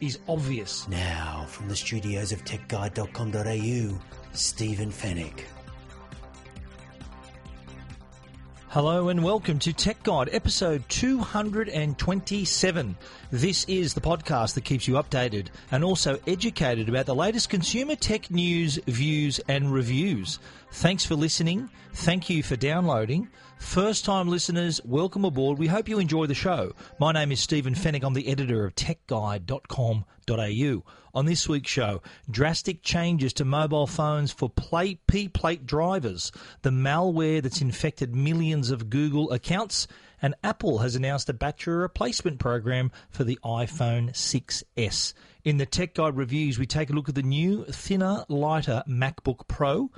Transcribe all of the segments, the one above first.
is obvious. Now, from the studios of techguide.com.au, Stephen Fenech. Hello and welcome to Tech Guide, episode 227. This is the podcast that keeps you updated and also educated about the latest consumer tech news, views, and reviews. Thanks for listening. Thank you for downloading. First time listeners, welcome aboard. We hope you enjoy the show. My name is Stephen Fenech. I'm the editor of techguide.com.au. On this week's show, drastic changes to mobile phones for plate, P plate drivers, the malware that's infected millions of Google accounts, and Apple has announced a battery replacement program for the iPhone 6S. In the Tech Guide reviews, we take a look at the new, thinner, lighter MacBook Pro,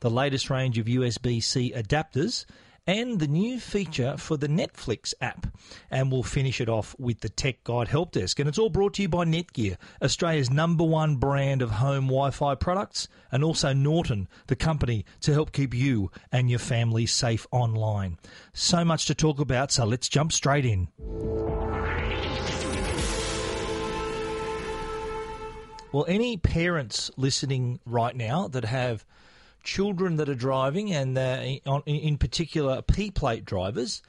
the latest range of USB C adapters, and the new feature for the Netflix app. And we'll finish it off with the Tech Guide Help Desk. And it's all brought to you by Netgear, Australia's number one brand of home Wi Fi products, and also Norton, the company to help keep you and your family safe online. So much to talk about, so let's jump straight in. Well, any parents listening right now that have children that are driving, and uh, in particular P plate drivers,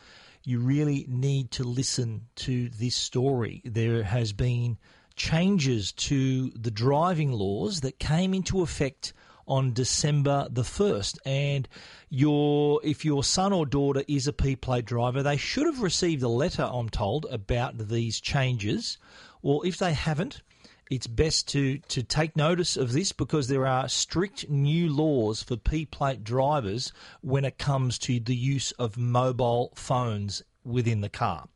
you really need to listen to this story. There has been changes to the driving laws that came into effect on December the 1st. And your if your son or daughter is a P plate driver, they should have received a letter, I'm told, about these changes. Well, if they haven't, it's best to, to take notice of this because there are strict new laws for P plate drivers when it comes to the use of mobile phones within the car.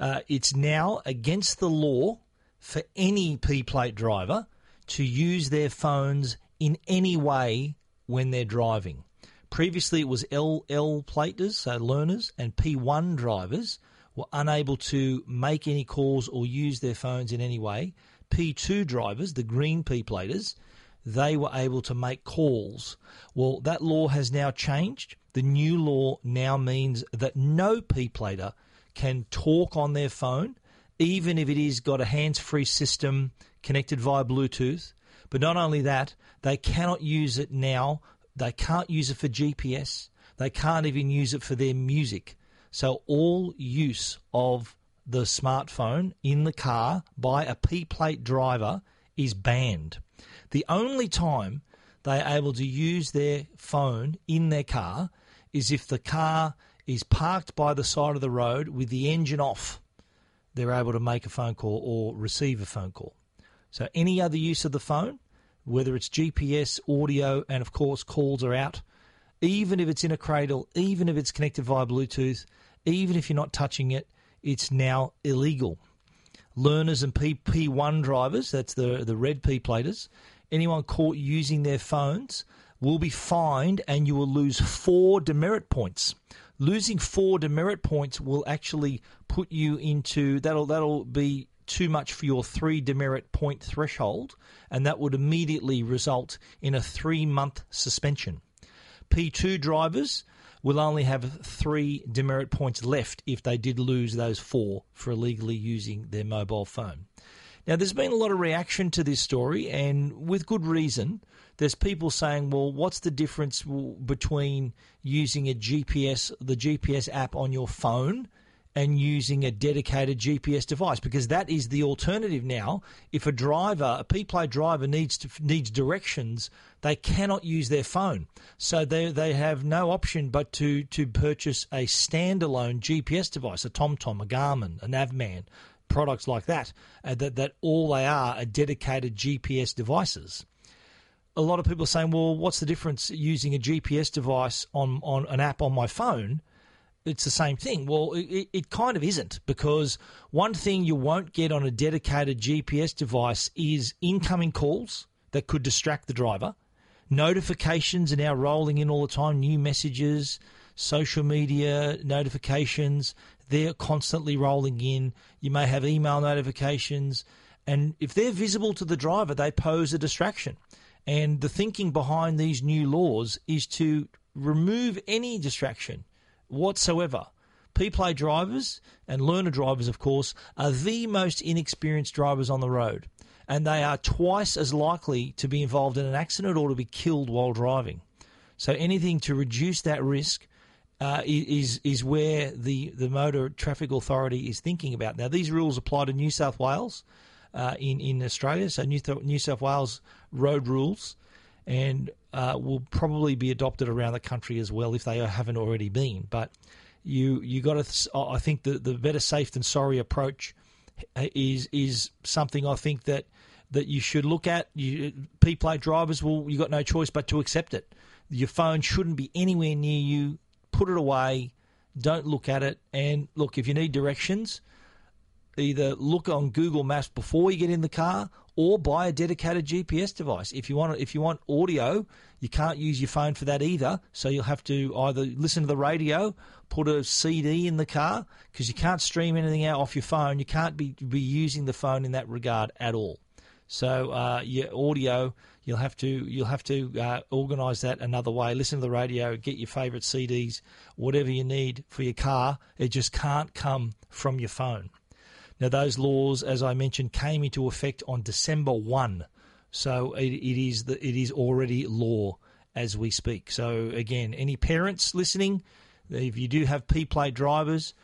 Uh, it's now against the law for any P plate driver to use their phones in any way when they're driving. Previously, it was LL platers, so learners, and P1 drivers were unable to make any calls or use their phones in any way. P2 drivers, the green P platers, they were able to make calls. Well, that law has now changed. The new law now means that no P plater can talk on their phone, even if it is got a hands free system connected via Bluetooth. But not only that, they cannot use it now. They can't use it for GPS. They can't even use it for their music. So all use of the smartphone in the car by a P plate driver is banned. The only time they are able to use their phone in their car is if the car is parked by the side of the road with the engine off. They're able to make a phone call or receive a phone call. So, any other use of the phone, whether it's GPS, audio, and of course, calls are out, even if it's in a cradle, even if it's connected via Bluetooth, even if you're not touching it, it's now illegal. Learners and P, one drivers, that's the, the red P platers, anyone caught using their phones will be fined and you will lose four demerit points. Losing four demerit points will actually put you into that'll that'll be too much for your three demerit point threshold, and that would immediately result in a three month suspension. P2 drivers will only have three demerit points left if they did lose those four for illegally using their mobile phone. Now, there's been a lot of reaction to this story, and with good reason. There's people saying, well, what's the difference between using a GPS, the GPS app on your phone, and using a dedicated GPS device because that is the alternative now. If a driver, a P-plate driver needs to, needs directions, they cannot use their phone. So they they have no option but to to purchase a standalone GPS device, a TomTom, a Garmin, a Navman, products like that. Uh, that that all they are are dedicated GPS devices. A lot of people are saying, well, what's the difference using a GPS device on, on an app on my phone it's the same thing. Well, it, it kind of isn't because one thing you won't get on a dedicated GPS device is incoming calls that could distract the driver. Notifications are now rolling in all the time, new messages, social media notifications, they're constantly rolling in. You may have email notifications, and if they're visible to the driver, they pose a distraction. And the thinking behind these new laws is to remove any distraction whatsoever. P-plate drivers and learner drivers, of course, are the most inexperienced drivers on the road, and they are twice as likely to be involved in an accident or to be killed while driving. So anything to reduce that risk uh, is is where the the Motor Traffic Authority is thinking about. Now, these rules apply to New South Wales uh, in in Australia, so New, New South Wales road rules, and uh, will probably be adopted around the country as well if they haven't already been. But you you got to. I think the the better safe than sorry approach is is something I think that that you should look at. You P plate drivers will you got no choice but to accept it. Your phone shouldn't be anywhere near you put it away, don't look at it. And look, if you need directions, either look on Google Maps before you get in the car or buy a dedicated GPS device. If you want if you want audio, you can't use your phone for that either. So you'll have to either listen to the radio, put a CD in the car because you can't stream anything out off your phone. You can't be be using the phone in that regard at all. So uh, your audio, you'll have to you'll have to uh, organise that another way. Listen to the radio, get your favourite CDs, whatever you need for your car. It just can't come from your phone. Now those laws, as I mentioned, came into effect on December one, so it, it is the, it is already law as we speak. So again, any parents listening, if you do have P plate drivers.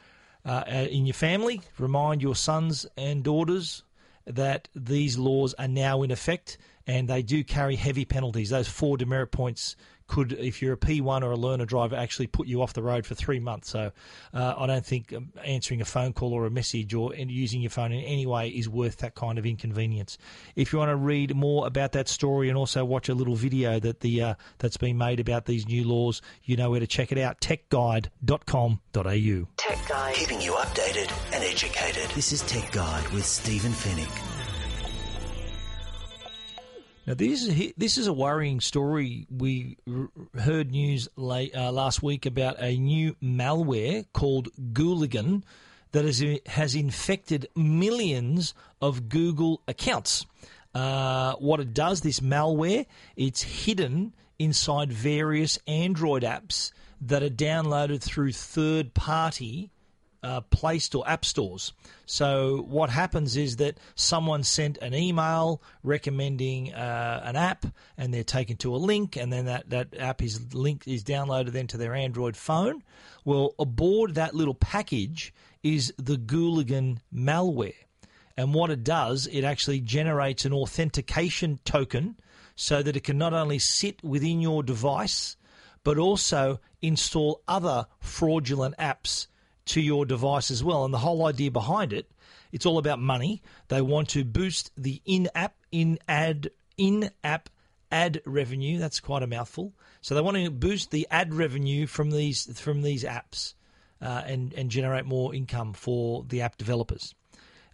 Uh, in your family, remind your sons and daughters that these laws are now in effect and they do carry heavy penalties. Those four demerit points could, if you're a P1 or a learner driver, actually put you off the road for three months. So uh, I don't think um, answering a phone call or a message or using your phone in any way is worth that kind of inconvenience. If you want to read more about that story and also watch a little video that the uh, that's been made about these new laws, you know where to check it out: techguide.com.au. Tech Guide, keeping you updated and educated. This is Tech Guide with Stephen Fenech. Now, this is this is a worrying story. We heard news late, uh, last week about a new malware called Gooligan that has has infected millions of Google accounts. Uh, what it does, this malware, it's hidden inside various Android apps that are downloaded through third party uh, Play Store, app stores. So what happens is that someone sent an email recommending uh, an app, and they're taken to a link, and then that, that app is link is downloaded then to their Android phone. Well, aboard that little package is the Gooligan malware, and what it does, it actually generates an authentication token so that it can not only sit within your device, but also install other fraudulent apps to your device as well. And the whole idea behind it, it's all about money. They want to boost the in-app, in-ad, in-app ad revenue. That's quite a mouthful. So they want to boost the ad revenue from these from these apps uh, and and generate more income for the app developers.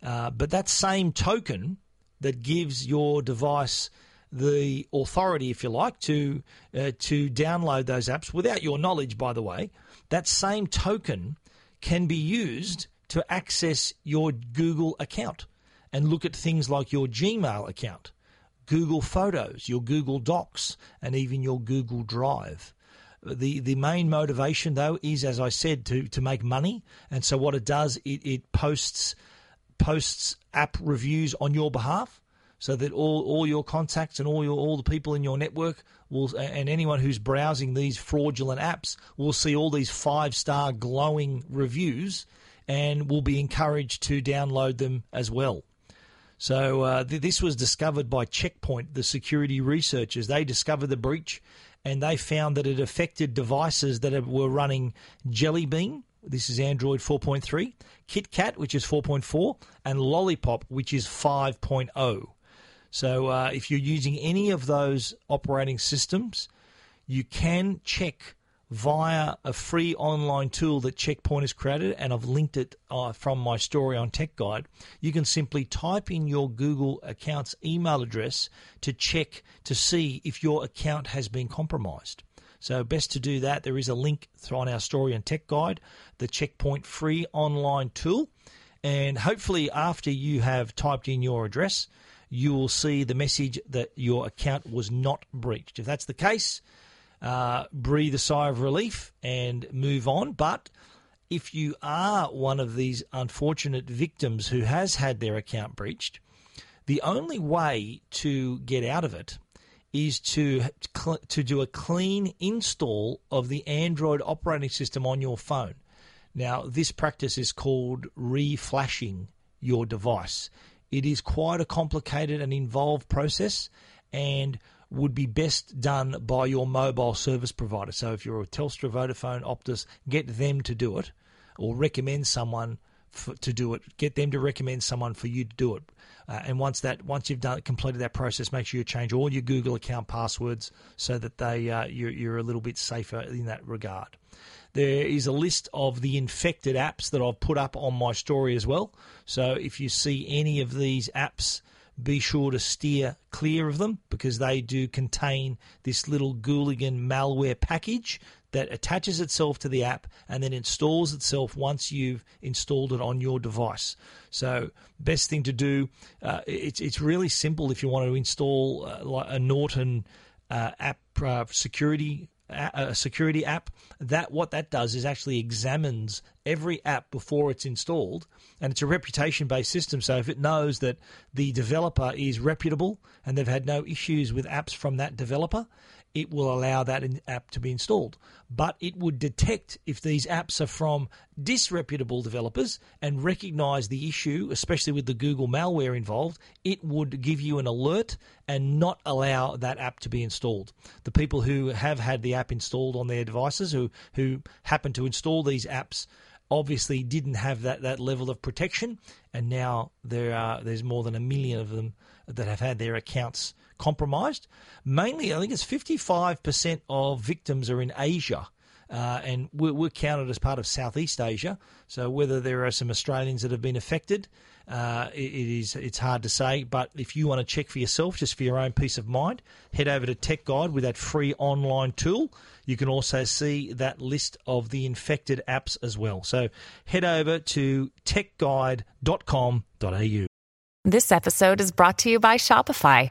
Uh, but that same token that gives your device the authority, if you like, to uh, to download those apps without your knowledge, by the way, that same token can be used to access your Google account and look at things like your Gmail account, Google Photos, your Google Docs, and even your Google Drive. The the main motivation though is, as I said, to to make money. And so what it does, it, it posts posts app reviews on your behalf so that all, all your contacts and all your all the people in your network will and anyone who's browsing these fraudulent apps will see all these five star glowing reviews and will be encouraged to download them as well. So uh, th- this was discovered by Checkpoint, the security researchers. They discovered the breach and they found that it affected devices that were running Jelly Bean. This is Android 4.3, KitKat, which is 4.4, and Lollipop, which is 5.0. So uh, if you're using any of those operating systems, you can check via a free online tool that Checkpoint has created, and I've linked it uh, from my story on Tech Guide. You can simply type in your Google account's email address to check to see if your account has been compromised. So, best to do that. There is a link on our story and tech guide, the Checkpoint free online tool. And hopefully, after you have typed in your address, you will see the message that your account was not breached. If that's the case, uh, breathe a sigh of relief and move on. But if you are one of these unfortunate victims who has had their account breached, the only way to get out of it is to to do a clean install of the Android operating system on your phone. Now, this practice is called reflashing your device. It is quite a complicated and involved process and would be best done by your mobile service provider. So if you're a Telstra, Vodafone, Optus, get them to do it or recommend someone for, to do it. Get them to recommend someone for you to do it. Uh, and once that once you've done completed that process, make sure you change all your Google account passwords so that they uh, you're, you're a little bit safer in that regard. There is a list of the infected apps that I've put up on my story as well. So if you see any of these apps be sure to steer clear of them because they do contain this little Gooligan malware package that attaches itself to the app and then installs itself once you've installed it on your device. So, best thing to do, uh, it's, it's really simple if you want to install uh, a Norton uh, app uh, security a security app that what that does is actually examines every app before it's installed and it's a reputation based system. So if it knows that the developer is reputable and they've had no issues with apps from that developer it will allow that app to be installed. But it would detect if these apps are from disreputable developers and recognize the issue, especially with the Google malware involved. It would give you an alert and not allow that app to be installed. The people who have had the app installed on their devices, who, who happen to install these apps, obviously didn't have that, that level of protection, and now there are there's more than a million of them that have had their accounts compromised. Mainly, I think it's 55% of victims are in Asia. Uh, and we're, we're, counted as part of Southeast Asia. So whether there are some Australians that have been affected, uh, it, it is it's hard to say. But if you want to check for yourself, just for your own peace of mind, head over to Tech Guide with that free online tool. You can also see that list of the infected apps as well. So head over to techguide.com.au. This episode is brought to you by Shopify.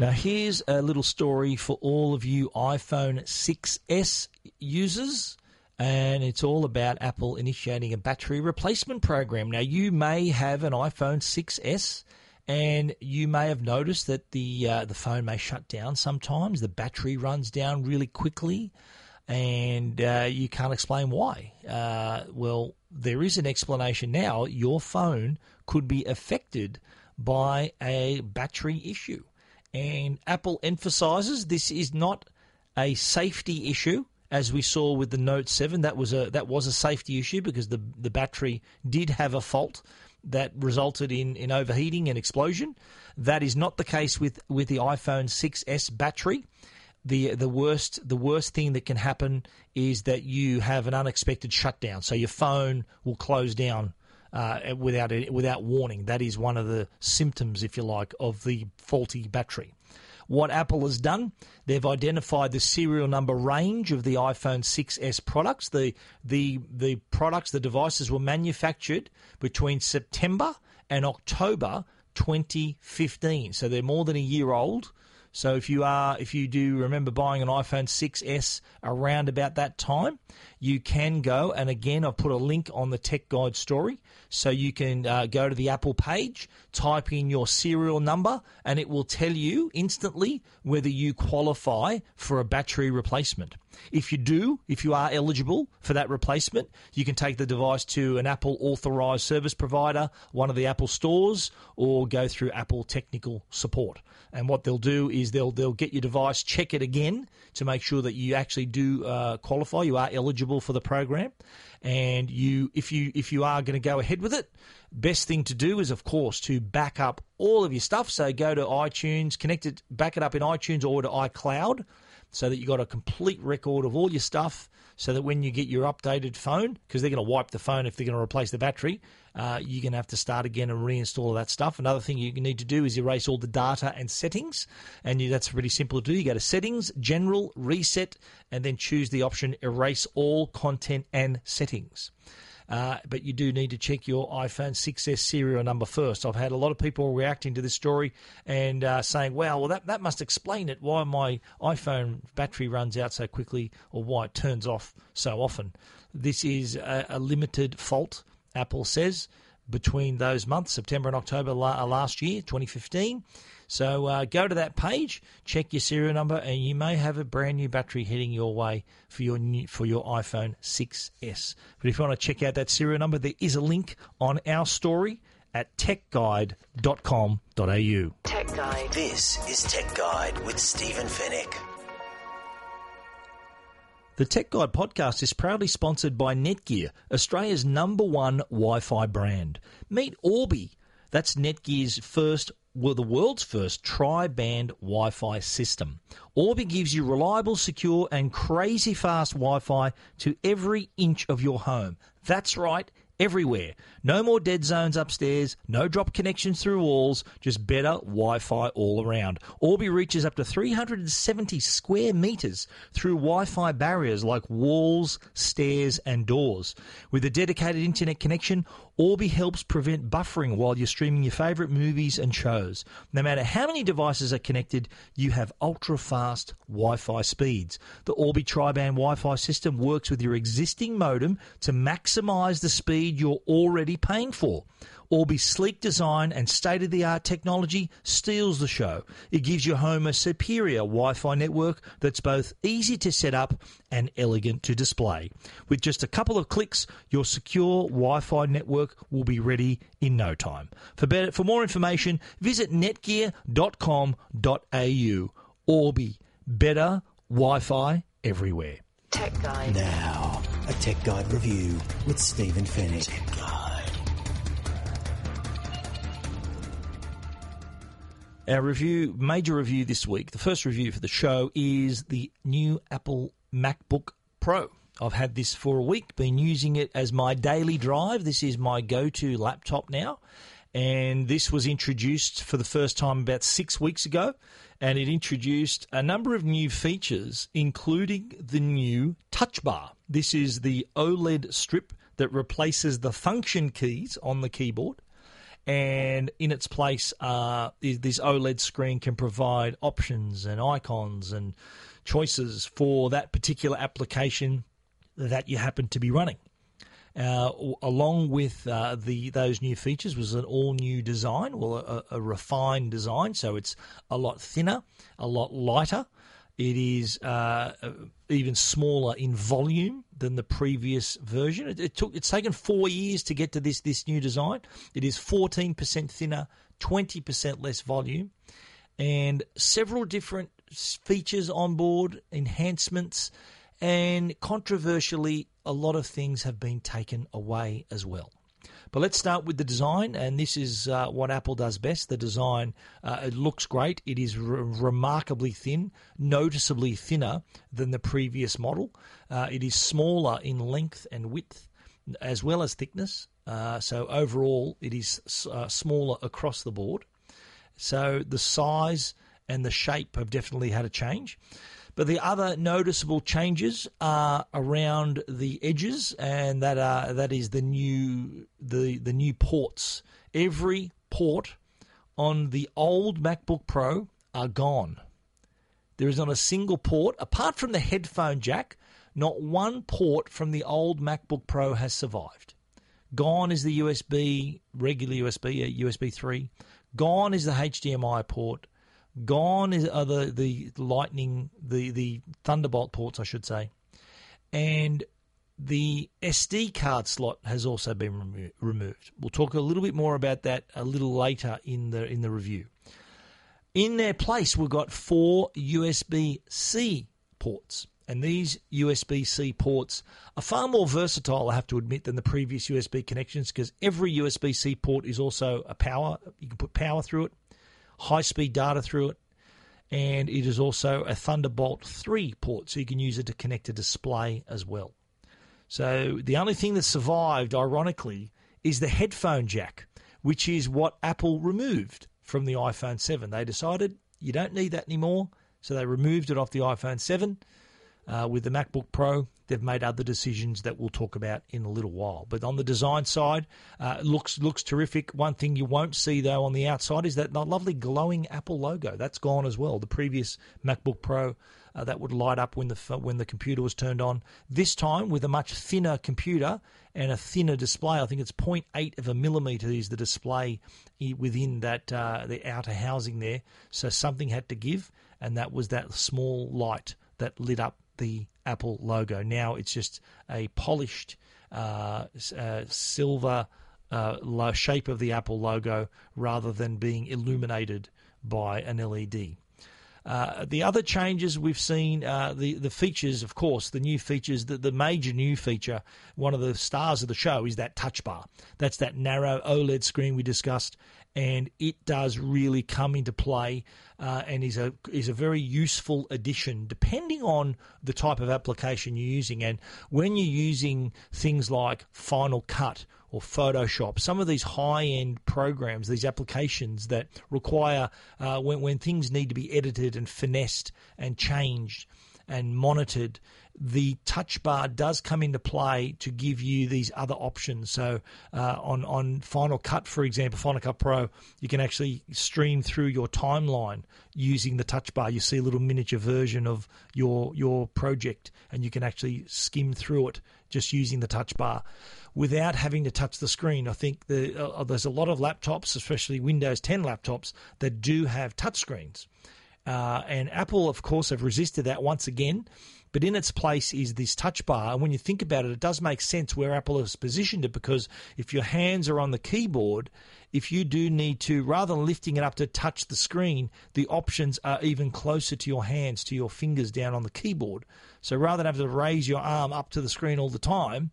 Now, here's a little story for all of you iPhone 6S users, and it's all about Apple initiating a battery replacement program. Now, you may have an iPhone 6S. And you may have noticed that the uh, the phone may shut down sometimes. The battery runs down really quickly, and uh, you can't explain why. Uh, well, there is an explanation now. Your phone could be affected by a battery issue. And Apple emphasizes this is not a safety issue, as we saw with the Note 7. That was a that was a safety issue because the the battery did have a fault that resulted in, in overheating and explosion. That is not the case with, with the iPhone 6s battery. The the worst the worst thing that can happen is that you have an unexpected shutdown. So your phone will close down uh, without without warning. That is one of the symptoms, if you like, of the faulty battery. What Apple has done, they've identified the serial number range of the iPhone 6s products. The the the products, the devices were manufactured between September and October 2015. So they're more than a year old. So if you are, if you do remember buying an iPhone 6s around about that time, you can go and again I've put a link on the Tech Guide story, so you can uh, go to the Apple page, type in your serial number, and it will tell you instantly whether you qualify for a battery replacement. If you do, if you are eligible for that replacement, you can take the device to an Apple authorized service provider, one of the Apple stores, or go through Apple technical support. And what they'll do is they'll they'll get your device, check it again to make sure that you actually do uh, qualify, you are eligible for the program, and you if you if you are going to go ahead with it, best thing to do is of course to back up all of your stuff. So go to iTunes, connect it, back it up in iTunes or to iCloud so that you've got a complete record of all your stuff so that when you get your updated phone, because they're going to wipe the phone if they're going to replace the battery, uh, you're going to have to start again and reinstall all that stuff. Another thing you need to do is erase all the data and settings, and you, that's pretty simple to do. You go to Settings, General, Reset, and then choose the option Erase All Content and Settings. Uh, but you do need to check your iPhone 6s serial number first. I've had a lot of people reacting to this story and uh, saying, "Well, well, that that must explain it. Why my iPhone battery runs out so quickly, or why it turns off so often." This is a, a limited fault, Apple says, between those months, September and October last year, 2015. So uh, go to that page, check your serial number, and you may have a brand new battery heading your way for your new, for your iPhone 6s. But if you want to check out that serial number, there is a link on our story at techguide.com.au. Tech Guide. This is Tech Guide with Stephen Fenech. The Tech Guide podcast is proudly sponsored by Netgear, Australia's number one Wi Fi brand. Meet Orbi. That's Netgear's first were the world's first tri-band Wi-Fi system. Orbi gives you reliable, secure, and crazy fast Wi-Fi to every inch of your home. That's right, everywhere. No more dead zones upstairs, no drop connections through walls, just better Wi Fi all around. Orbi reaches up to 370 square meters through Wi Fi barriers like walls, stairs, and doors. With a dedicated internet connection, Orbi helps prevent buffering while you're streaming your favorite movies and shows. No matter how many devices are connected, you have ultra fast Wi Fi speeds. The Orbi Tri-Band Wi Fi system works with your existing modem to maximize the speed you're already paying for. Orbi's sleek design and state of the art technology steals the show. It gives your home a superior Wi Fi network that's both easy to set up and elegant to display. With just a couple of clicks, your secure Wi Fi network will be ready in no time. For, better, for more information, visit netgear.com.au. Orbi, better Wi Fi everywhere. Tech Guide. Now, a Tech Guide review with Stephen Fenech. Our review, major review this week, the first review for the show is the new Apple MacBook Pro. I've had this for a week, been using it as my daily drive. This is my go to laptop now. And this was introduced for the first time about six weeks ago. And it introduced a number of new features, including the new touch bar. This is the OLED strip that replaces the function keys on the keyboard and in its place, uh, this OLED screen can provide options and icons and choices for that particular application that you happen to be running. Uh, along with uh, the those new features was an all new design, well, a, a, refined design. So it's a lot thinner, a lot lighter, it is uh, even smaller in volume than the previous version. It, it, took it's taken four years to get to this this new design. It is 14% thinner, 20% less volume, and several different features on board, enhancements, and controversially, a lot of things have been taken away as well. But let's start with the design, and this is uh, what Apple does best. The design uh, it looks great. It is re- remarkably thin, noticeably thinner than the previous model. Uh, it is smaller in length and width, as well as thickness. Uh, so overall, it is uh, smaller across the board. So the size and the shape have definitely had a change. But the other noticeable changes are around the edges, and that are that is the new the the new ports. Every port on the old MacBook Pro are gone. There is not a single port, apart from the headphone jack, not one port from the old MacBook Pro has survived. Gone is the USB, regular USB, uh, USB 3. Gone is the HDMI port. Gone is are the, the Lightning, the, the Thunderbolt ports, I should say. And the SD card slot has also been remo- removed. We'll talk a little bit more about that a little later in the in the review. In their place, we've got four USB C ports. And these USB C ports are far more versatile, I have to admit, than the previous USB connections because every USB C port is also a power. You can put power through it, high speed data through it, and it is also a Thunderbolt 3 port, so you can use it to connect a display as well. So the only thing that survived, ironically, is the headphone jack, which is what Apple removed from the iPhone 7. They decided you don't need that anymore, so they removed it off the iPhone 7 uh, with the MacBook Pro, they've made other decisions that we'll talk about in a little while. But on the design side, uh, looks looks terrific. One thing you won't see though on the outside is that lovely glowing Apple logo. That's gone as well. The previous MacBook Pro. Uh, that would light up when the when the computer was turned on. This time with a much thinner computer and a thinner display. I think it's 0.8 of a millimeter is the display within that uh, the outer housing there. So something had to give, and that was that small light that lit up the Apple logo. Now it's just a polished uh, uh, silver uh, shape of the Apple logo rather than being illuminated by an LED. Uh, the other changes we've seen, uh, the the features, of course, the new features, the, the major new feature, one of the stars of the show is that touch bar. That's that narrow OLED screen we discussed, and it does really come into play uh, and is a is a very useful addition depending on the type of application you're using. And when you're using things like Final Cut or Photoshop, some of these high end programs, these applications that require uh, when when things need to be edited and finessed and changed and monitored the touch bar does come into play to give you these other options. So uh, on on Final Cut, for example, Final Cut Pro, you can actually stream through your timeline using the touch bar. You see a little miniature version of your your project, and you can actually skim through it just using the touch bar without having to touch the screen. I think the, uh, there's a lot of laptops, especially Windows 10 laptops, that do have touch screens. Uh, and Apple, of course, have resisted that once again but in its place is this touch bar. And when you think about it, it does make sense where Apple has positioned it because if your hands are on the keyboard, if you do need to, rather than lifting it up to touch the screen, the options are even closer to your hands, to your fingers down on the keyboard. So rather than have to raise your arm up to the screen all the time,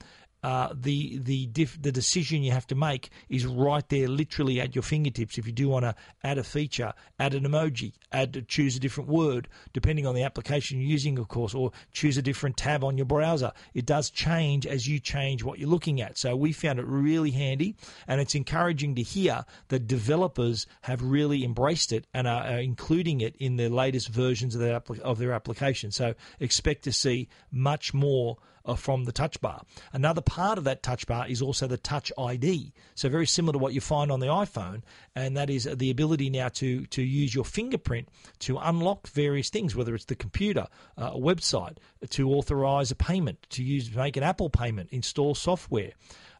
uh, the the diff, the decision you have to make is right there, literally at your fingertips. If you do want to add a feature, add an emoji, add choose a different word, depending on the application you're using, of course, or choose a different tab on your browser. It does change as you change what you're looking at. So we found it really handy, and it's encouraging to hear that developers have really embraced it and are, are including it in their latest versions of their of their application. So expect to see much more from the touch bar. Another part of that touch bar is also the touch ID. So very similar to what you find on the iPhone, and that is the ability now to to use your fingerprint to unlock various things, whether it's the computer, uh, a website, to authorize a payment, to use make an Apple payment, install software.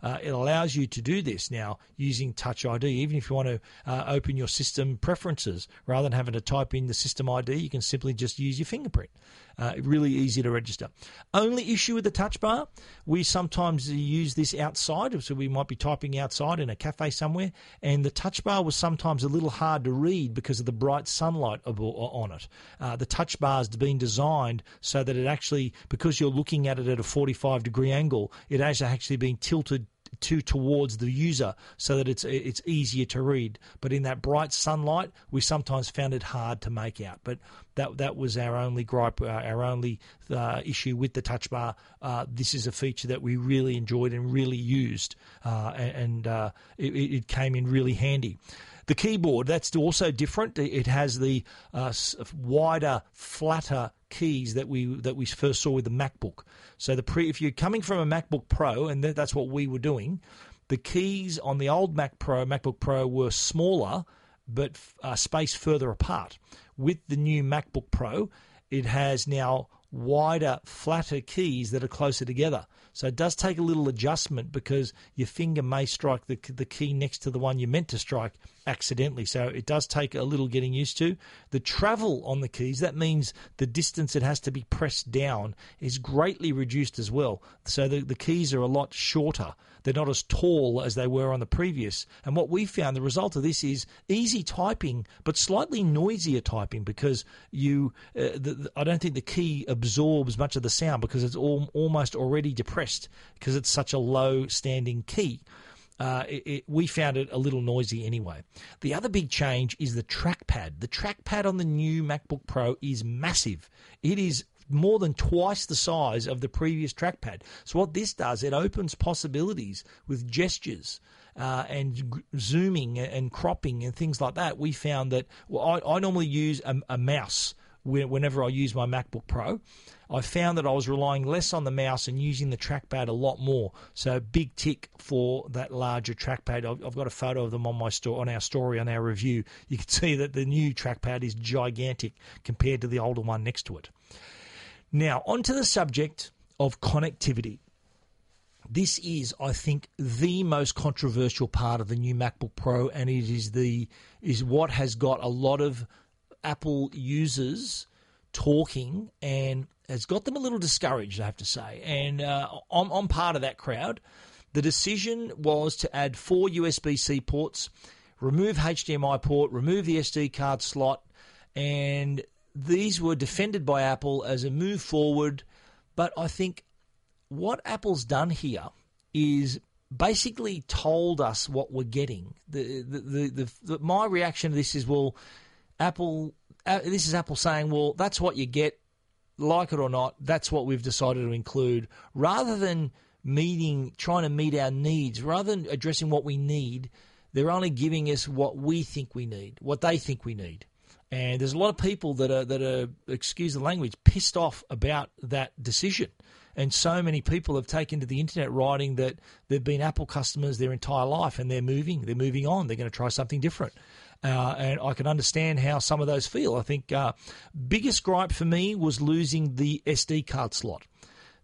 Uh, it allows you to do this now using Touch ID. Even if you want to uh, open your system preferences, rather than having to type in the system ID, you can simply just use your fingerprint. Uh, really easy to register. Only issue with the touch bar, we sometimes use this outside, so we might be typing outside in a cafe somewhere, and the touch bar was sometimes a little hard to read because of the bright sunlight on it. Uh, the touch bar has been designed so that it actually, because you're looking at it at a 45 degree angle, it has actually been tilted to towards the user so that it's it's easier to read. But in that bright sunlight, we sometimes found it hard to make out. But that that was our only gripe, uh, our only uh, issue with the touch bar. Uh, this is a feature that we really enjoyed and really used, uh, and uh, it, it came in really handy. The keyboard, that's also different. It has the uh, wider, flatter keys that we that we first saw with the MacBook. So the pre, if you're coming from a MacBook Pro, and that's what we were doing, the keys on the old Mac Pro, MacBook Pro, were smaller but uh, spaced further apart. With the new MacBook Pro, it has now wider, flatter keys that are closer together. So it does take a little adjustment because your finger may strike the, the key next to the one you meant to strike accidentally. So it does take a little getting used to. The travel on the keys, that means the distance it has to be pressed down, is greatly reduced as well. So the, the keys are a lot shorter. They're not as tall as they were on the previous. And what we found, the result of this is easy typing, but slightly noisier typing because you, uh, the, I don't think the key absorbs much of the sound because it's all, almost already depressed because it's such a low standing key. Uh, it, it, we found it a little noisy anyway. The other big change is the trackpad. The trackpad on the new MacBook Pro is massive. It is more than twice the size of the previous trackpad. So what this does, it opens possibilities with gestures. Uh, and g- zooming and cropping and things like that, we found that well, I, I, normally use a, a mouse whenever I use my MacBook Pro. I found that I was relying less on the mouse and using the trackpad a lot more. So big tick for that larger trackpad. I've, I've got a photo of them on my store, on our story, on our review. You can see that the new trackpad is gigantic compared to the older one next to it. Now, onto the subject of connectivity. This is, I think, the most controversial part of the new MacBook Pro, and it is the is what has got a lot of Apple users talking and has got them a little discouraged, I have to say. And uh, I'm, I'm part of that crowd. The decision was to add four USB C ports, remove HDMI port, remove the SD card slot, and these were defended by Apple as a move forward, but I think what Apple's done here is basically told us what we're getting. The, the, the, the my reaction to this is, well, Apple, Uh, this is Apple saying, well, that's what you get, like it or not, that's what we've decided to include, rather than meeting, trying to meet our needs, rather than addressing what we need, they're only giving us what we think we need, what they think we need. And there's a lot of people that are that are, excuse the language, pissed off about that decision. And so many people have taken to the internet writing that they've been Apple customers their entire life and they're moving, they're moving on, they're going to try something different. Uh, and I can understand how some of those feel. I think uh, biggest gripe for me was losing the SD card slot.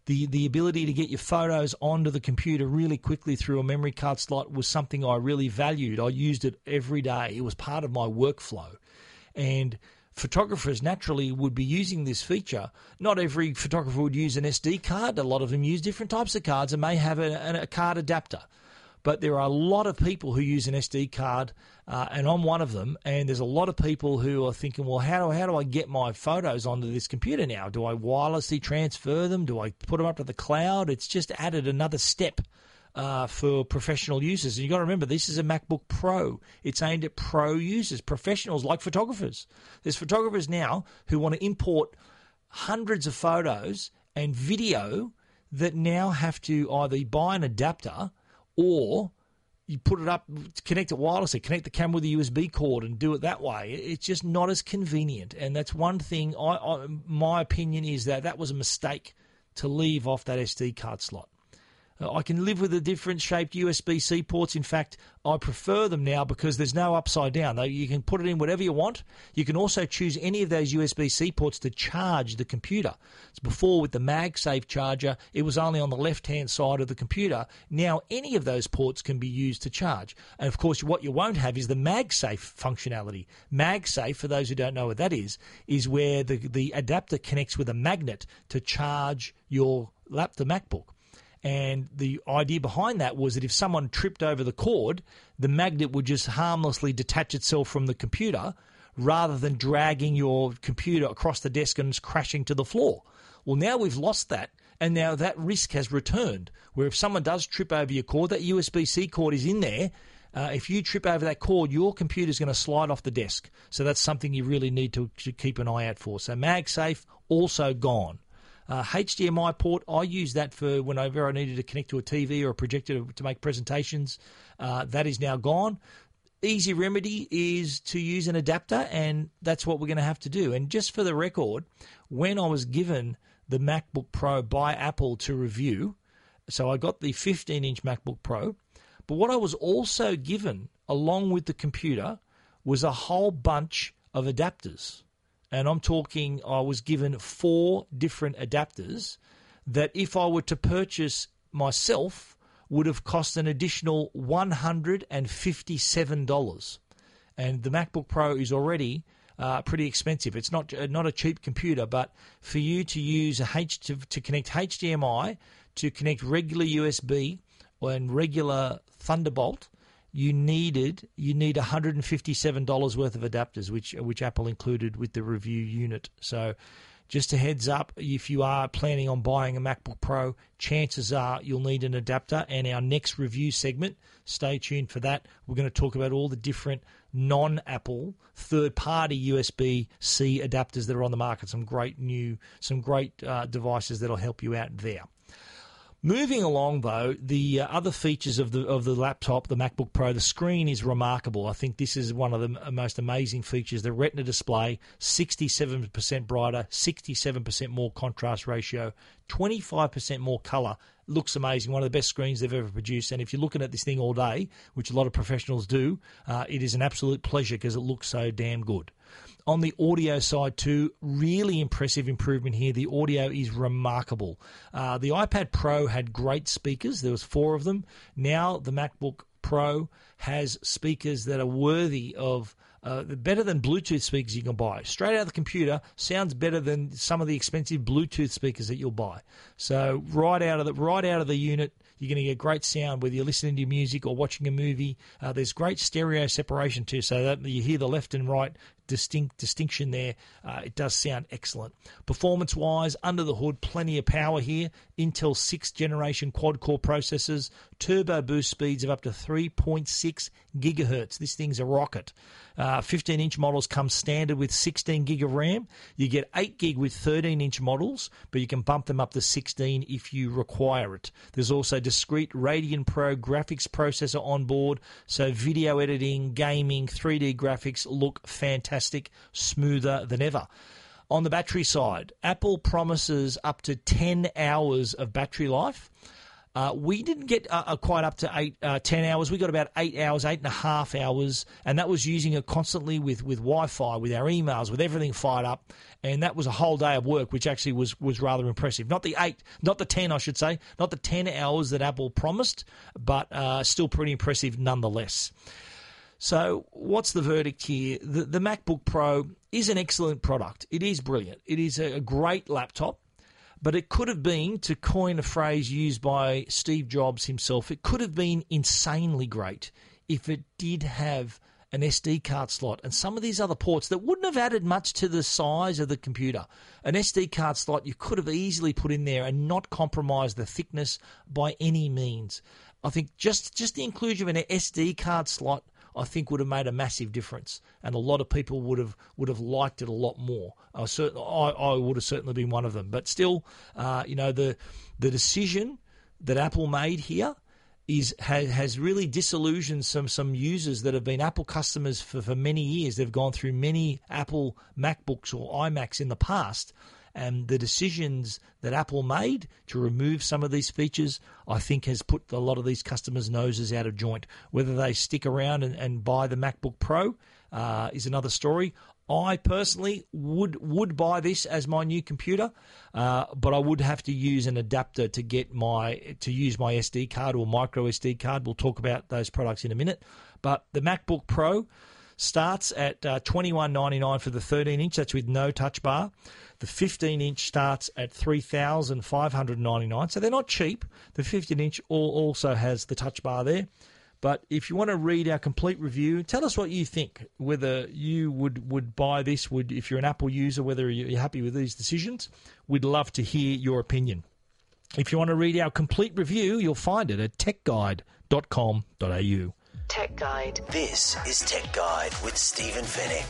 The, the ability to get your photos onto the computer really quickly through a memory card slot was something I really valued. I used it every day. It was part of my workflow and photographers naturally would be using this feature. Not every photographer would use an SD card. A lot of them use different types of cards and may have a, a card adapter. But there are a lot of people who use an SD card, uh, and I'm one of them. And there's a lot of people who are thinking, well, how do, how do I get my photos onto this computer now? Do I wirelessly transfer them? Do I put them up to the cloud? It's just added another step uh, for professional users. And you've got to remember, this is a MacBook Pro. It's aimed at pro users, professionals like photographers. There's photographers now who want to import hundreds of photos and video that now have to either buy an adapter or you put it up, connect it wirelessly, connect the camera with a USB cord, and do it that way. It's just not as convenient, and that's one thing. I, I, my opinion is that that was a mistake to leave off that SD card slot. Uh, I can live with the different shaped USB C ports. In fact, I prefer them now because there's no upside down. You can put it in whatever you want. You can also choose any of those USB C ports to charge the computer. So before with the MagSafe charger, it was only on the left hand side of the computer. Now any of those ports can be used to charge. And of course, what you won't have is the MagSafe functionality. MagSafe, for those who don't know what that is, is where the, the adapter connects with a magnet to charge your lap, the MacBook. And the idea behind that was that if someone tripped over the cord, the magnet would just harmlessly detach itself from the computer rather than dragging your computer across the desk and crashing to the floor. Well, now we've lost that, and now that risk has returned. Where if someone does trip over your cord, that USB C cord is in there. Uh, if you trip over that cord, your computer is going to slide off the desk. So that's something you really need to, to keep an eye out for. So MagSafe also gone. Uh, HDMI port, I use that for whenever I needed to connect to a TV or a projector to make presentations. Uh, that is now gone. Easy remedy is to use an adapter, and that's what we're going to have to do. And just for the record, when I was given the MacBook Pro by Apple to review, so I got the 15 inch MacBook Pro, but what I was also given along with the computer was a whole bunch of adapters and I'm talking, I was given four different adapters that if I were to purchase myself would have cost an additional $157. And the MacBook Pro is already uh, pretty expensive. It's not uh, not a cheap computer, but for you to use a H to, to connect HDMI to connect regular USB and regular Thunderbolt, you needed you need $157 worth of adapters, which which Apple included with the review unit. So just a heads up, if you are planning on buying a MacBook Pro, chances are you'll need an adapter. And our next review segment, stay tuned for that. We're going to talk about all the different non Apple third party USB C adapters that are on the market. Some great new, some great uh, devices that'll help you out there. Moving along, though, the uh, other features of the of the laptop, the MacBook Pro, the screen is remarkable. I think this is one of the most amazing features. The Retina display, 67% brighter, 67% more contrast ratio, 25% more color. Looks amazing. One of the best screens they've ever produced. And if you're looking at this thing all day, which a lot of professionals do, uh, it is an absolute pleasure because it looks so damn good. On the audio side, too, really impressive improvement here. The audio is remarkable. Uh, the iPad Pro had great speakers. There was four of them. Now the MacBook Pro has speakers that are worthy of uh, better than Bluetooth speakers you can buy. Straight out of the computer, sounds better than some of the expensive Bluetooth speakers that you'll buy. So right out of the right out of the unit, you're going to get great sound whether you're listening to music or watching a movie. Uh, there's great stereo separation too, so that you hear the left and right distinct distinction there. Uh, it does sound excellent. Performance wise, under the hood, plenty of power here. Intel 6th generation quad core processors, turbo boost speeds of up to 3.6 gigahertz. This thing's a rocket. Uh, 15 inch models come standard with 16 gig of RAM. You get 8 gig with 13 inch models, but you can bump them up to 16 if you require it. There's also discrete Radeon Pro graphics processor on board, so video editing, gaming, 3D graphics look fantastic, smoother than ever. On the battery side, Apple promises up to 10 hours of battery life. Uh, we didn't get uh, uh, quite up to eight, uh, 10 hours. We got about eight hours, eight and a half hours, and that was using it constantly with, with Wi Fi, with our emails, with everything fired up. And that was a whole day of work, which actually was, was rather impressive. Not the eight, not the 10, I should say, not the 10 hours that Apple promised, but uh, still pretty impressive nonetheless. So, what's the verdict here? The, the MacBook Pro is an excellent product. It is brilliant. It is a great laptop. But it could have been, to coin a phrase used by Steve Jobs himself, it could have been insanely great if it did have an SD card slot and some of these other ports that wouldn't have added much to the size of the computer. An SD card slot you could have easily put in there and not compromise the thickness by any means. I think just just the inclusion of an SD card slot I think would have made a massive difference, and a lot of people would have would have liked it a lot more. I certain, I, I would have certainly been one of them. But still, uh, you know, the the decision that Apple made here is has, has really disillusioned some some users that have been Apple customers for, for many years. They've gone through many Apple MacBooks or iMacs in the past, and the decisions that Apple made to remove some of these features, I think, has put a lot of these customers' noses out of joint. Whether they stick around and, and buy the MacBook Pro uh, is another story. I personally would would buy this as my new computer, uh, but I would have to use an adapter to get my to use my SD card or micro SD card. We'll talk about those products in a minute. But the MacBook Pro starts at uh, twenty one ninety nine for the thirteen inch. That's with no touch bar. The 15 inch starts at 3599 so they're not cheap. The 15 inch also has the touch bar there. But if you want to read our complete review, tell us what you think. Whether you would, would buy this, would if you're an Apple user, whether you're happy with these decisions. We'd love to hear your opinion. If you want to read our complete review, you'll find it at techguide.com.au. Tech Guide. This is Tech Guide with Stephen Fenech.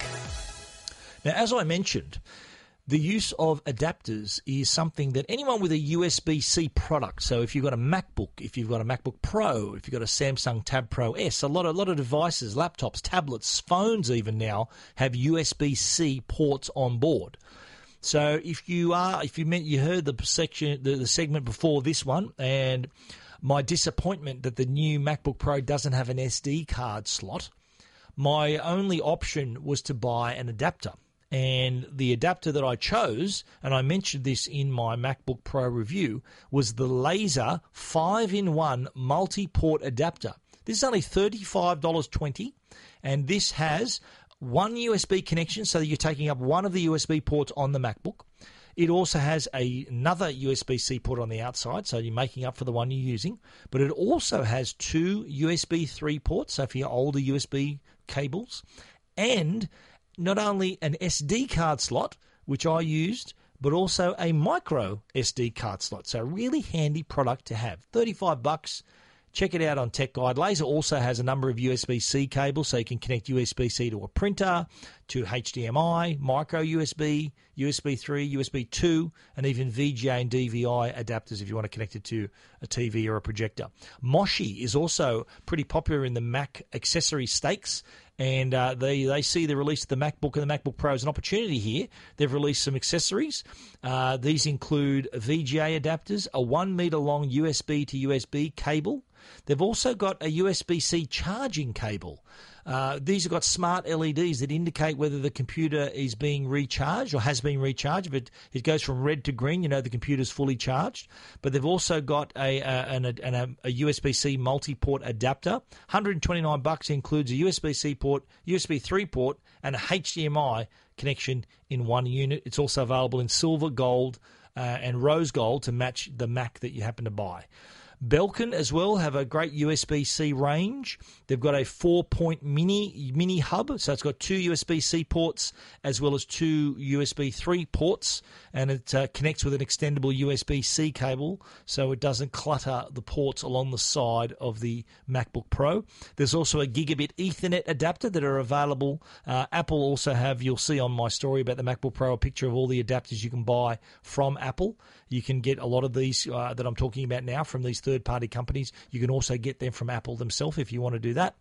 Now, as I mentioned, the use of adapters is something that anyone with a USB C product, so if you've got a MacBook, if you've got a MacBook Pro, if you've got a Samsung Tab Pro S, a lot of, a lot of devices, laptops, tablets, phones even now have USB C ports on board. So if you are, if you meant you heard the section, the, the segment before this one, and my disappointment that the new MacBook Pro doesn't have an SD card slot, my only option was to buy an adapter And the adapter that I chose, and I mentioned this in my MacBook Pro review, was the Laser 5 in 1 multi port adapter. This is only $35.20, and this has one USB connection, so that you're taking up one of the USB ports on the MacBook. It also has a, another USB C port on the outside, so you're making up for the one you're using. But it also has two USB 3 ports, so for your older USB cables, and not only an SD card slot, which I used, but also a micro SD card slot. So, really handy product to have. 35 bucks Check it out on Tech Guide. Laser also has a number of USB C cables, so you can connect USB C to a printer, to HDMI, micro USB, USB 3, USB 2, and even VGA and DVI adapters if you want to connect it to a TV or a projector. Moshi is also pretty popular in the Mac accessory stakes and uh, they they see the release of the MacBook and the MacBook Pro as an opportunity here. They've released some accessories. Uh, these include VGA adapters, a one meter long USB to USB cable, They've also got a USB C charging cable. Uh, these have got smart LEDs that indicate whether the computer is being recharged or has been recharged. If it, it goes from red to green, you know the computer's fully charged. But they've also got a, a, an, a, a USB C multi port adapter. 129 bucks includes a USB C port, USB 3 port, and a HDMI connection in one unit. It's also available in silver, gold, uh, and rose gold to match the Mac that you happen to buy. Belkin as well have a great USB C range. They've got a four point mini mini hub, so it's got two USB C ports as well as two USB 3 ports, and it uh, connects with an extendable USB C cable so it doesn't clutter the ports along the side of the MacBook Pro. There's also a gigabit Ethernet adapter that are available. Uh, Apple also have, you'll see on my story about the MacBook Pro, a picture of all the adapters you can buy from Apple. You can get a lot of these uh, that I'm talking about now from these third party companies. You can also get them from Apple themselves if you want to do that.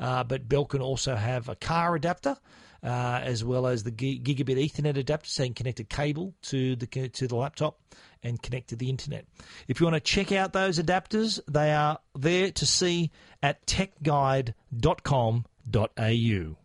Uh, but Belkin also have a car adapter. Uh, as well as the gigabit Ethernet adapter, so you can connect a cable to the to the laptop and connect to the internet. If you want to check out those adapters, they are there to see at techguide.com.au.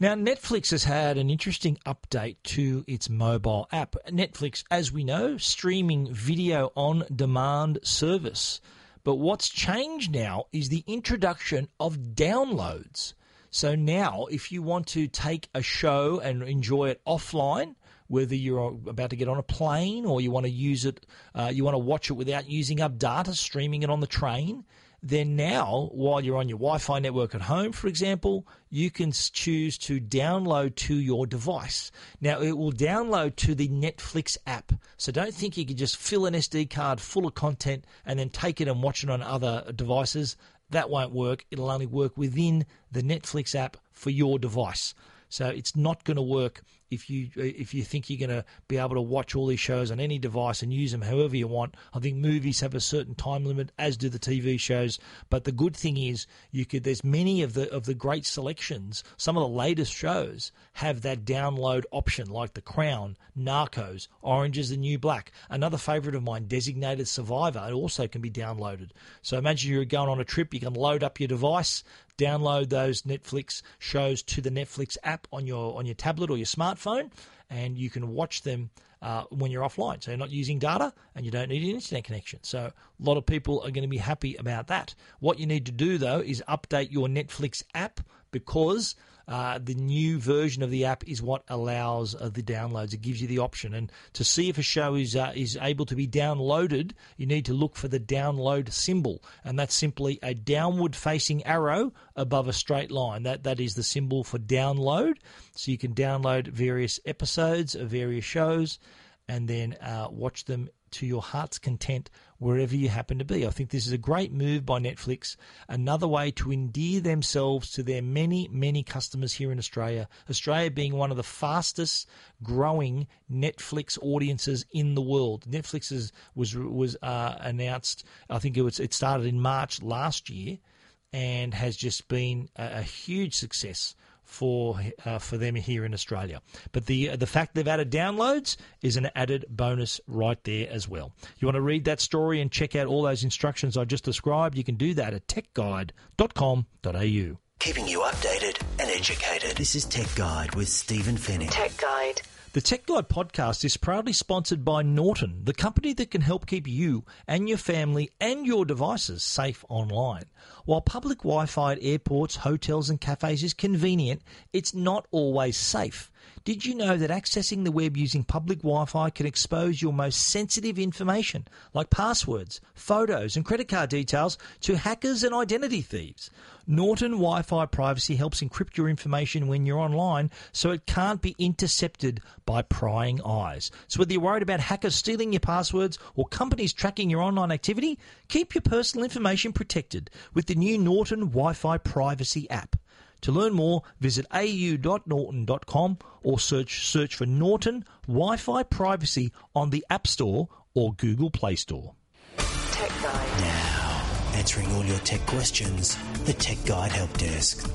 Now, Netflix has had an interesting update to its mobile app. Netflix, as we know, streaming video on demand service. But what's changed now is the introduction of downloads. So now, if you want to take a show and enjoy it offline, whether you're about to get on a plane or you want to use it, uh, you want to watch it without using up data, streaming it on the train, then now, while you're on your Wi Fi network at home, for example, you can choose to download to your device. Now, it will download to the Netflix app. So don't think you can just fill an SD card full of content and then take it and watch it on other devices. That won't work. It'll only work within the Netflix app for your device. So it's not going to work if you if you think you're going to be able to watch all these shows on any device and use them however you want. I think movies have a certain time limit, as do the TV shows. But the good thing is, you could there's many of the of the great selections. Some of the latest shows have that download option, like The Crown, Narcos, Orange is the New Black. Another favourite of mine, Designated Survivor, it also can be downloaded. So imagine you're going on a trip, you can load up your device, download those Netflix shows to the Netflix app on your on your tablet or your smartphone, and you can watch them uh, when you're offline. So you're not using data and you don't need an internet connection. So a lot of people are going to be happy about that. What you need to do though is update your Netflix app because uh, the new version of the app is what allows uh, the downloads. It gives you the option, and to see if a show is uh, is able to be downloaded, you need to look for the download symbol, and that's simply a downward-facing arrow above a straight line. That that is the symbol for download. So you can download various episodes of various shows, and then uh, watch them to your heart's content wherever you happen to be. I think this is a great move by Netflix, another way to endear themselves to their many, many customers here in Australia. Australia being one of the fastest growing Netflix audiences in the world. Netflix is, was was uh, announced. I think it was it started in March last year, and has just been a, a huge success for uh, for them here in Australia. But the the fact they've added downloads is an added bonus right there as well. You want to read that story and check out all those instructions I just described? You can do that at techguide.com.au. keeping you updated and educated. This is Tech Guide with Stephen Fenech. Tech Guide. The Tech Guide podcast is proudly sponsored by Norton, the company that can help keep you and your family and your devices safe online. While public Wi Fi at airports, hotels, and cafes is convenient, it's not always safe. Did you know that accessing the web using public Wi Fi can expose your most sensitive information, like passwords, photos, and credit card details, to hackers and identity thieves? Norton Wi Fi privacy helps encrypt your information when you're online so it can't be intercepted by prying eyes. So, whether you're worried about hackers stealing your passwords or companies tracking your online activity, keep your personal information protected with the new Norton Wi Fi privacy app. To learn more, visit au.norton.com or search search for Norton Wi-Fi privacy on the App Store or Google Play Store. Tech Guide. Now, answering all your tech questions, the Tech Guide Help Desk.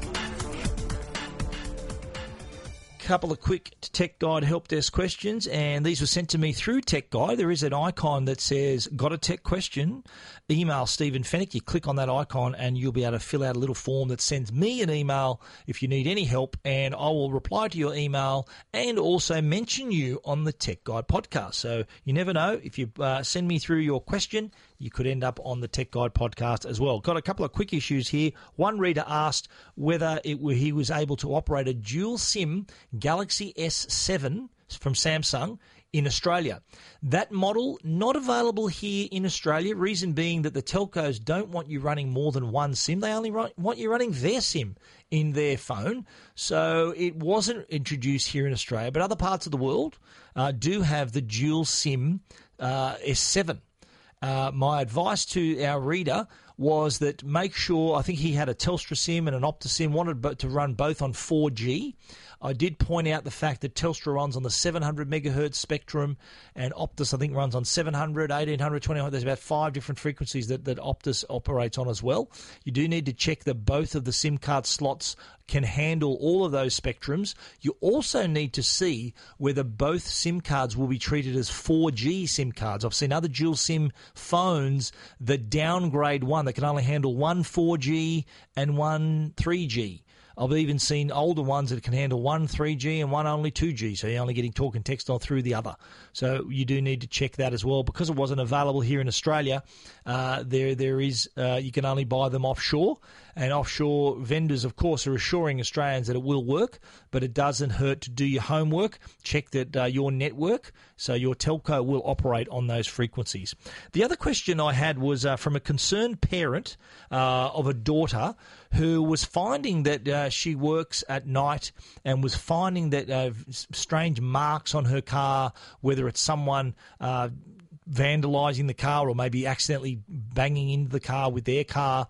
Couple of quick Tech Guide help desk questions, and these were sent to me through Tech Guide. There is an icon that says "Got a tech question?" Email Stephen Fenech. You click on that icon, and you'll be able to fill out a little form that sends me an email if you need any help, and I will reply to your email and also mention you on the Tech Guide podcast. So you never know if you uh, send me through your question, you could end up on the Tech Guide podcast as well. Got a couple of quick issues here. One reader asked whether it, he was able to operate a dual SIM Galaxy S7 from Samsung in Australia. That model not available here in Australia. Reason being that the telcos don't want you running more than one SIM. They only want you running their SIM in their phone. So it wasn't introduced here in Australia, but other parts of the world uh, do have the dual SIM uh, S7. Uh, my advice to our reader was that make sure, I think he had a Telstra SIM and an Optus SIM, wanted to run both on 4G. I did point out the fact that Telstra runs on the 700 megahertz spectrum and Optus, I think, runs on 700, 1800, 2100. There's about five different frequencies that, that Optus operates on as well. You do need to check that both of the SIM card slots can handle all of those spectrums. You also need to see whether both SIM cards will be treated as 4G SIM cards. I've seen other dual SIM phones that downgrade one that can only handle one 4G and one 3G. I've even seen older ones that can handle one 3G and one only 2G, so you're only getting talk and text on through the other. So you do need to check that as well because it wasn't available here in Australia. Uh, there, there is uh, you can only buy them offshore, and offshore vendors, of course, are assuring Australians that it will work, but it doesn't hurt to do your homework. Check that uh, your network, so your telco will operate on those frequencies. The other question I had was uh, from a concerned parent uh, of a daughter who was finding that uh, she works at night and was finding that uh, strange marks on her car, whether it's someone uh, vandalizing the car or maybe accidentally banging into the car with their car.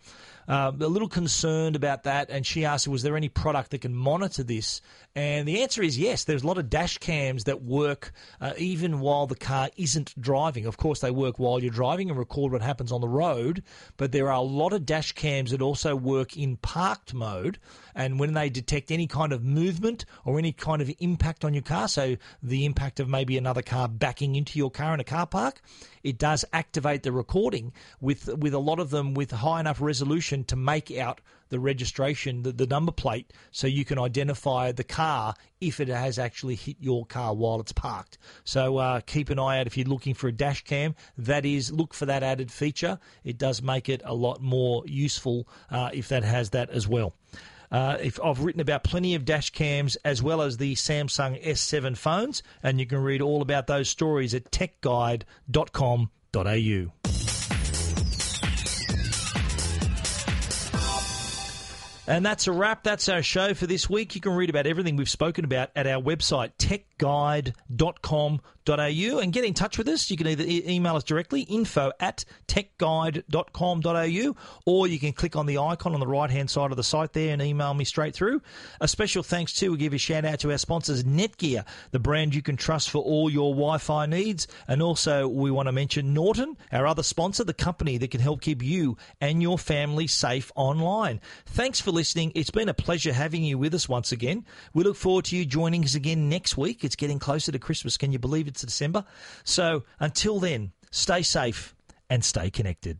Uh, a little concerned about that, and she asked, "Was there any product that can monitor this?" And the answer is yes. There's a lot of dash cams that work uh, even while the car isn't driving. Of course, they work while you're driving and record what happens on the road. But there are a lot of dash cams that also work in parked mode, and when they detect any kind of movement or any kind of impact on your car, so the impact of maybe another car backing into your car in a car park, it does activate the recording with with a lot of them with high enough resolution to make out the registration, the, the number plate, so you can identify the car if it has actually hit your car while it's parked. So uh, keep an eye out if you're looking for a dash cam. That is, look for that added feature. It does make it a lot more useful uh, if that has that as well. Uh, if I've written about plenty of dash cams as well as the Samsung S7 phones, and you can read all about those stories at techguide.com.au. And that's a wrap. That's our show for this week. You can read about everything we've spoken about at our website, techguide.com.au techguide.com.au and get in touch with us. You can either e- email us directly, info at techguide.com.au, or you can click on the icon on the right hand side of the site there and email me straight through. A special thanks too, we give a shout out to our sponsors, Netgear, the brand you can trust for all your Wi Fi needs. And also, we want to mention Norton, our other sponsor, the company that can help keep you and your family safe online. Thanks for listening. It's been a pleasure having you with us once again. We look forward to you joining us again next week. It's getting closer to Christmas. Can you believe it? December. So until then, stay safe and stay connected.